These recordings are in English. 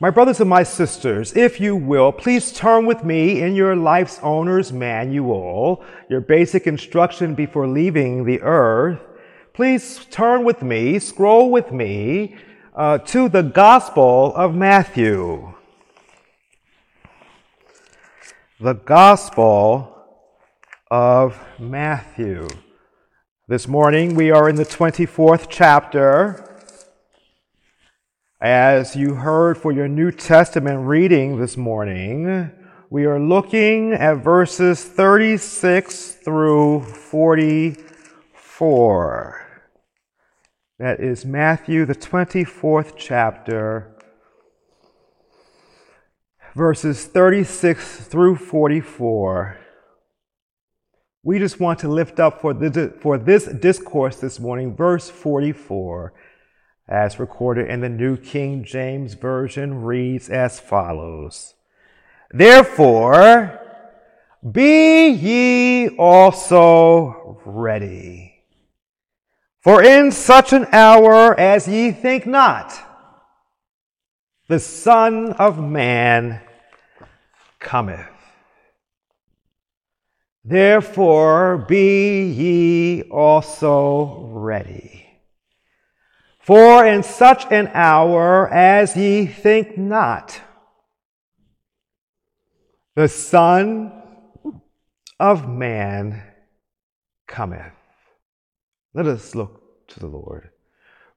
My brothers and my sisters, if you will, please turn with me in your life's owner's manual, your basic instruction before leaving the earth. Please turn with me, scroll with me uh, to the Gospel of Matthew. The Gospel of Matthew. This morning we are in the 24th chapter. As you heard for your New Testament reading this morning, we are looking at verses 36 through 44. That is Matthew, the 24th chapter, verses 36 through 44 we just want to lift up for, for this discourse this morning, verse 44, as recorded in the New King James Version, reads as follows Therefore, be ye also ready. For in such an hour as ye think not, the Son of Man cometh. Therefore be ye also ready. For in such an hour as ye think not, the Son of Man cometh. Let us look to the Lord.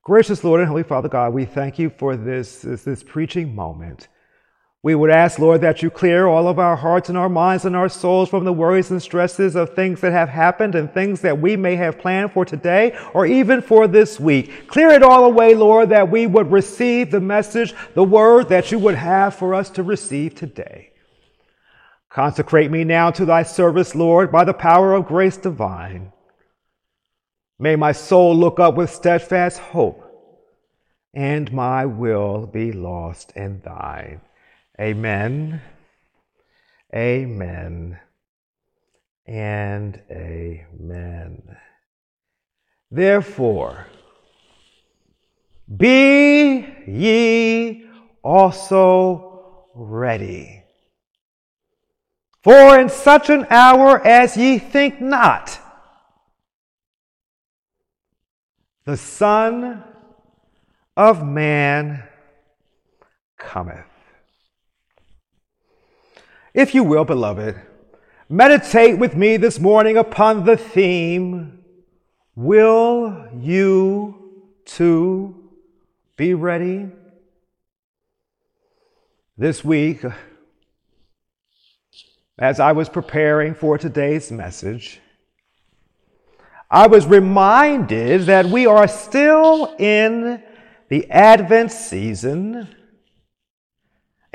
Gracious Lord and Holy Father God, we thank you for this, this, this preaching moment. We would ask, Lord, that you clear all of our hearts and our minds and our souls from the worries and stresses of things that have happened and things that we may have planned for today or even for this week. Clear it all away, Lord, that we would receive the message, the word that you would have for us to receive today. Consecrate me now to thy service, Lord, by the power of grace divine. May my soul look up with steadfast hope, and my will be lost in thine. Amen, amen, and amen. Therefore, be ye also ready. For in such an hour as ye think not, the Son of Man cometh. If you will, beloved, meditate with me this morning upon the theme Will you too be ready? This week, as I was preparing for today's message, I was reminded that we are still in the Advent season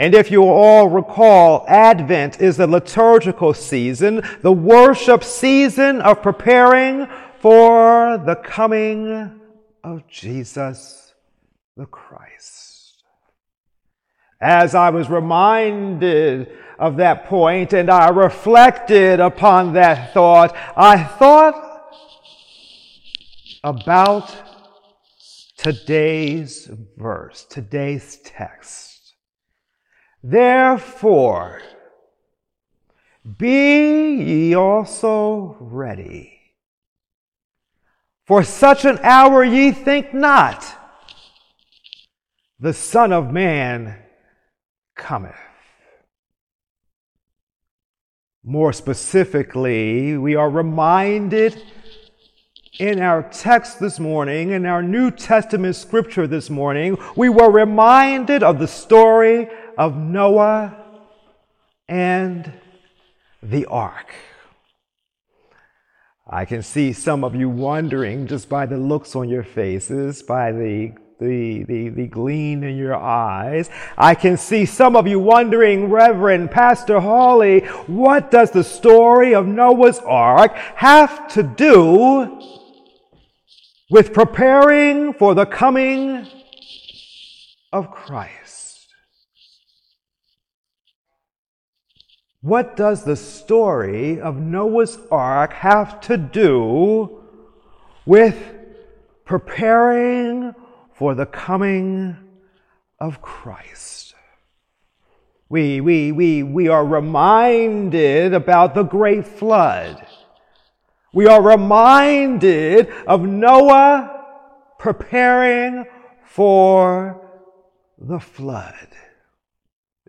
and if you all recall, Advent is the liturgical season, the worship season of preparing for the coming of Jesus the Christ. As I was reminded of that point and I reflected upon that thought, I thought about today's verse, today's text. Therefore, be ye also ready. For such an hour ye think not, the Son of Man cometh. More specifically, we are reminded in our text this morning, in our New Testament scripture this morning, we were reminded of the story of Noah and the ark. I can see some of you wondering just by the looks on your faces, by the the, the, the gleam in your eyes. I can see some of you wondering, Reverend Pastor Hawley, what does the story of Noah's Ark have to do with preparing for the coming of Christ? What does the story of Noah's Ark have to do with preparing for the coming of Christ? we, we, we, we are reminded about the great flood. We are reminded of Noah preparing for the flood.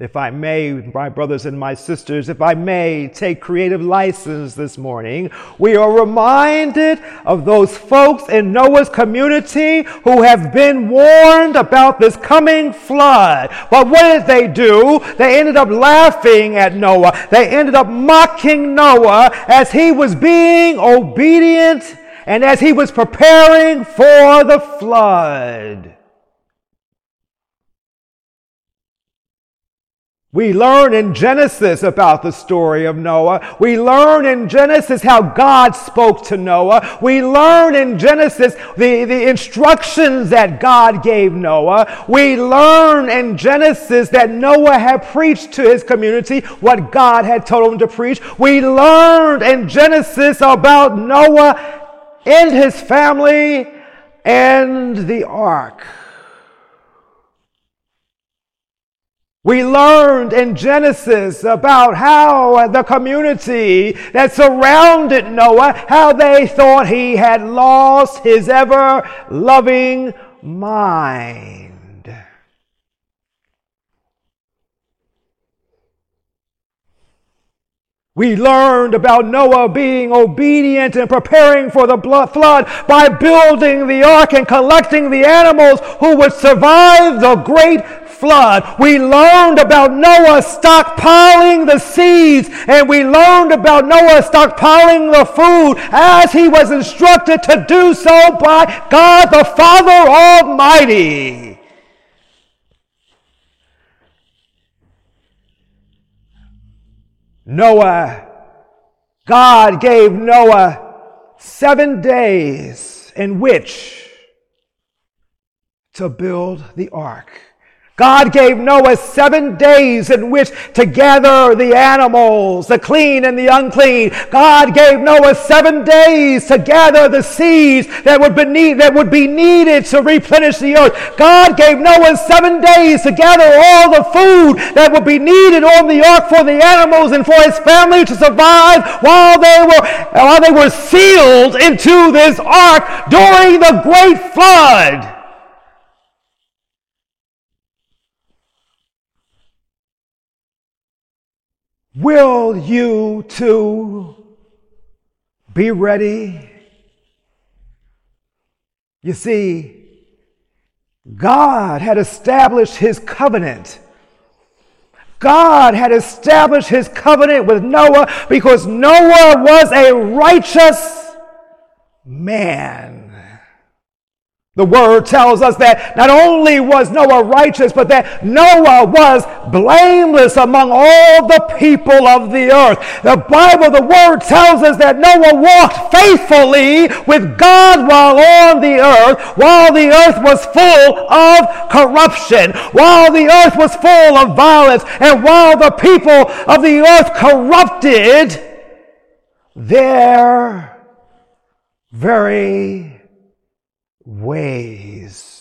If I may, my brothers and my sisters, if I may take creative license this morning, we are reminded of those folks in Noah's community who have been warned about this coming flood. But what did they do? They ended up laughing at Noah. They ended up mocking Noah as he was being obedient and as he was preparing for the flood. We learn in Genesis about the story of Noah. We learn in Genesis how God spoke to Noah. We learn in Genesis the, the instructions that God gave Noah. We learn in Genesis that Noah had preached to his community what God had told him to preach. We learned in Genesis about Noah and his family and the ark. We learned in Genesis about how uh, the community that surrounded Noah, how they thought he had lost his ever loving mind. We learned about Noah being obedient and preparing for the flood by building the ark and collecting the animals who would survive the great flood. We learned about Noah stockpiling the seeds, and we learned about Noah stockpiling the food as he was instructed to do so by God the Father Almighty. Noah, God gave Noah seven days in which to build the ark. God gave Noah seven days in which to gather the animals, the clean and the unclean. God gave Noah seven days to gather the seeds that would be, need, that would be needed to replenish the earth. God gave Noah seven days to gather all the food that would be needed on the ark for the animals and for his family to survive while they were, while they were sealed into this ark during the great flood. Will you too be ready? You see, God had established his covenant. God had established his covenant with Noah because Noah was a righteous man. The word tells us that not only was Noah righteous, but that Noah was blameless among all the people of the earth. The Bible, the word tells us that Noah walked faithfully with God while on the earth, while the earth was full of corruption, while the earth was full of violence, and while the people of the earth corrupted their very ways.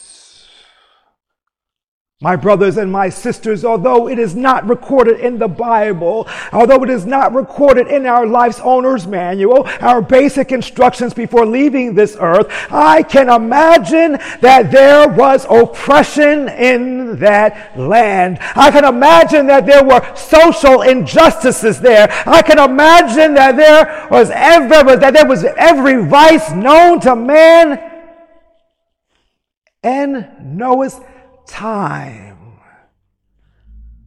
My brothers and my sisters, although it is not recorded in the Bible, although it is not recorded in our life's owner's manual, our basic instructions before leaving this earth, I can imagine that there was oppression in that land. I can imagine that there were social injustices there. I can imagine that there was every, that there was every vice known to man in Noah's time.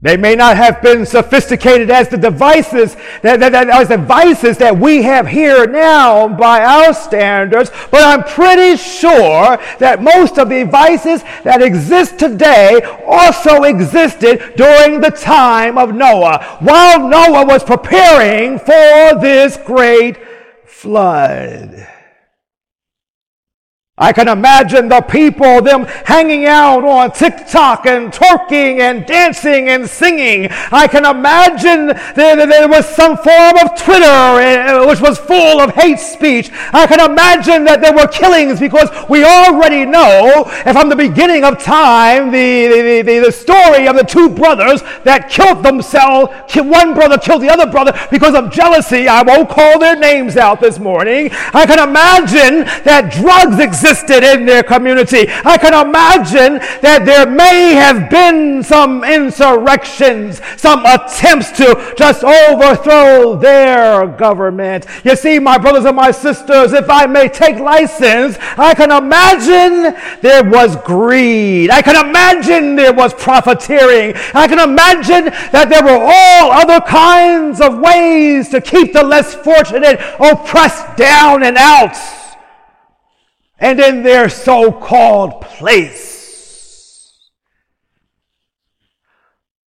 They may not have been sophisticated as the devices that, that, that, as devices that we have here now by our standards, but I'm pretty sure that most of the devices that exist today also existed during the time of Noah, while Noah was preparing for this great flood. I can imagine the people, them hanging out on TikTok and twerking and dancing and singing. I can imagine that there was some form of Twitter eh, which was full of hate speech. I can imagine that there were killings because we already know, from the beginning of time, the, the, the, the story of the two brothers that killed themselves. One brother killed the other brother because of jealousy. I won't call their names out this morning. I can imagine that drugs exist existed in their community. I can imagine that there may have been some insurrections, some attempts to just overthrow their government. You see, my brothers and my sisters, if I may take license, I can imagine there was greed. I can imagine there was profiteering. I can imagine that there were all other kinds of ways to keep the less fortunate oppressed down and out and in their so called place.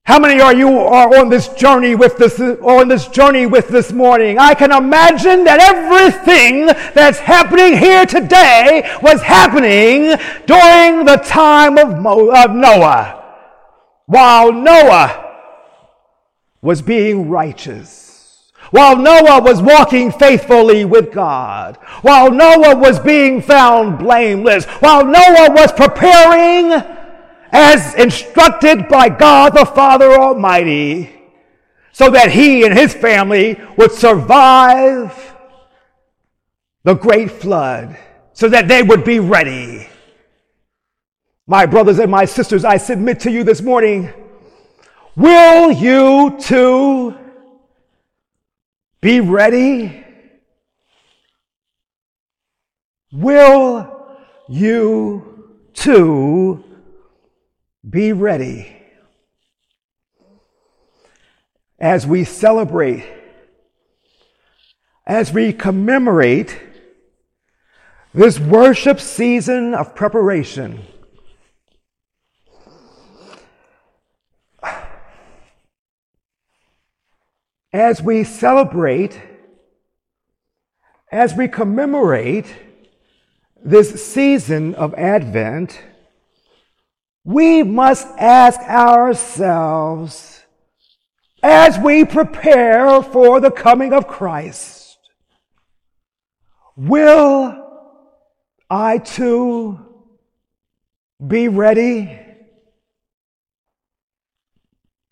How many are you are on this journey with this on this journey with this morning? I can imagine that everything that's happening here today was happening during the time of, Mo, of Noah, while Noah was being righteous. While Noah was walking faithfully with God, while Noah was being found blameless, while Noah was preparing as instructed by God the Father Almighty, so that he and his family would survive the great flood, so that they would be ready. My brothers and my sisters, I submit to you this morning, will you too be ready? Will you too be ready? As we celebrate, as we commemorate this worship season of preparation. As we celebrate, as we commemorate this season of Advent, we must ask ourselves as we prepare for the coming of Christ, will I too be ready?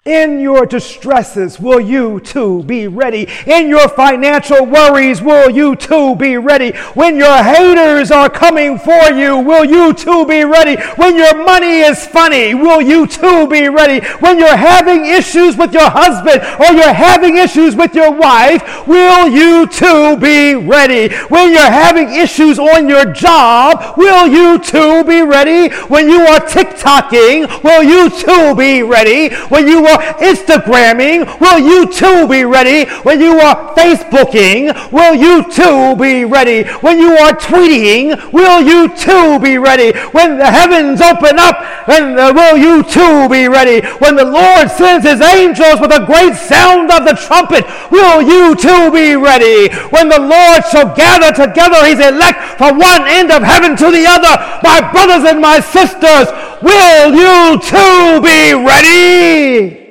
In your distresses, will you too be ready? In your financial worries, will you too be ready? When your haters are coming for you, will you too be ready? When your money is funny, will you too be ready? When you're having issues with your husband or you're having issues with your wife, will you too be ready? When you're having issues on your job, will you too be ready? When you are TikToking, will you too be ready? When you are are Instagramming, will you too be ready? When you are Facebooking, will you too be ready? When you are tweeting, will you too be ready? When the heavens open up, and uh, will you too be ready? When the Lord sends his angels with a great sound of the trumpet, will you too be ready? When the Lord shall gather together his elect from one end of heaven to the other, my brothers and my sisters, will you too be ready?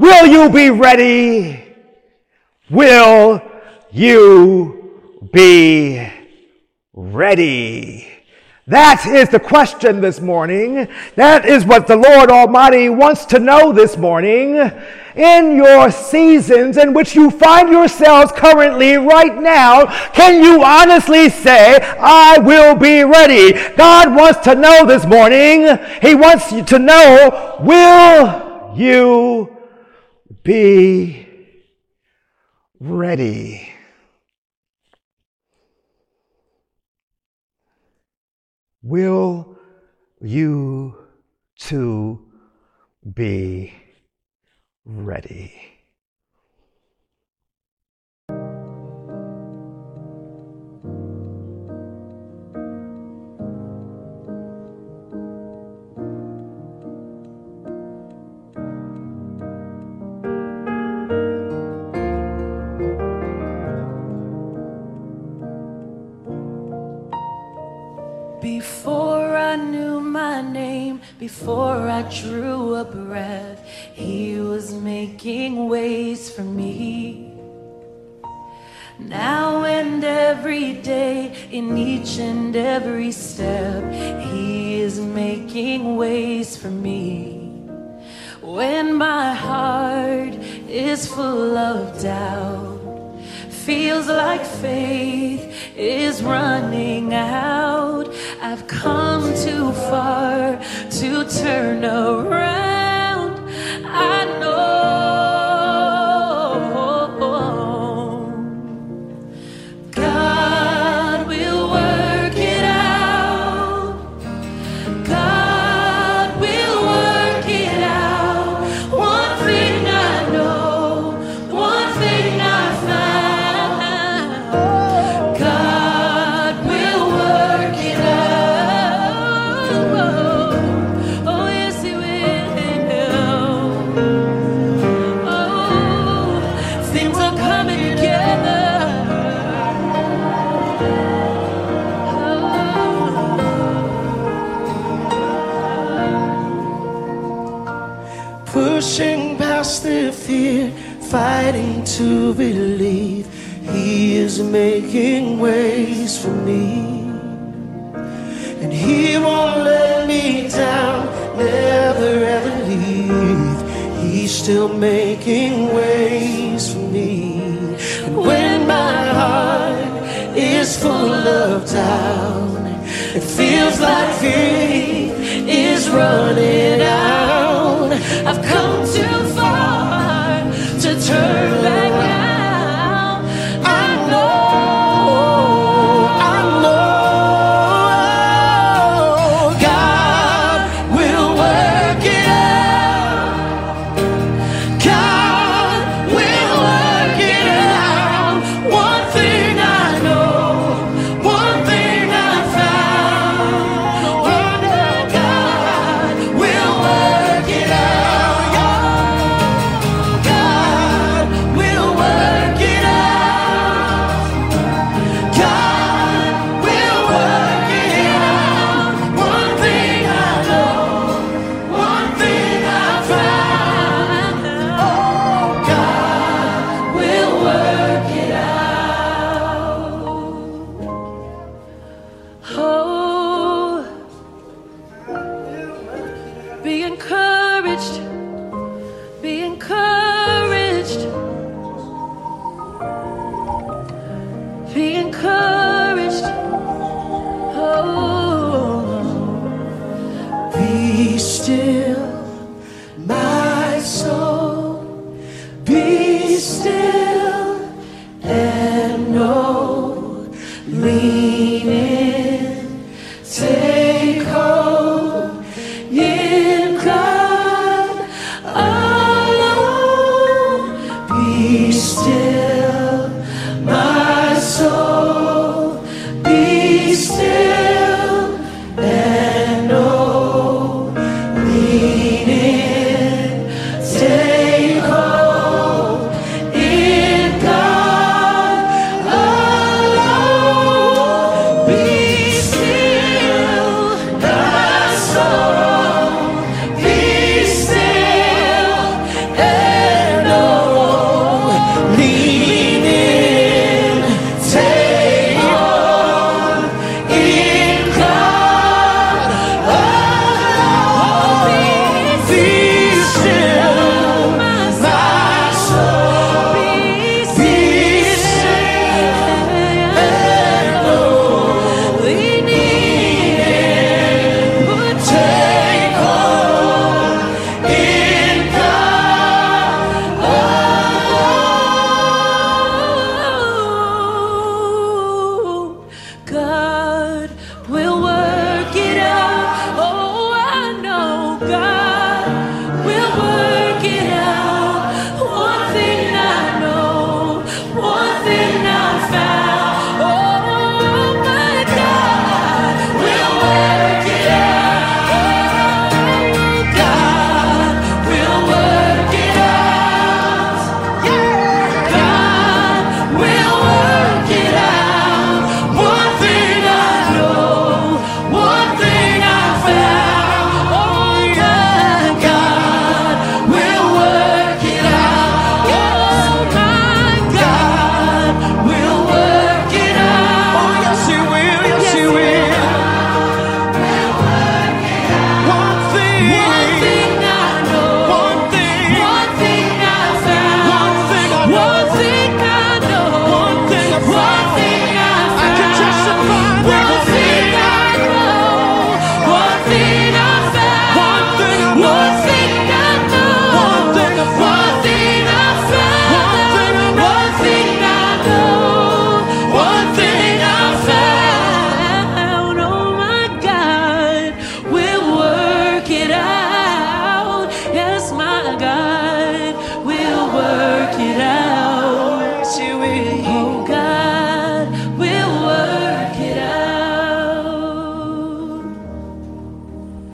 Will you be ready? Will you be ready? That is the question this morning. That is what the Lord Almighty wants to know this morning. In your seasons in which you find yourselves currently right now, can you honestly say, I will be ready? God wants to know this morning. He wants you to know, will you be ready. Will you too be ready? Before I drew a breath, He was making ways for me. Now and every day, in each and every step, He is making ways for me. When my heart is full of doubt, feels like faith is running out. I've come too far to turn around. Making ways for me. And He won't let me down, never ever leave. He's still making ways for me. And when my heart is full of doubt, it feels like faith is running be encouraged.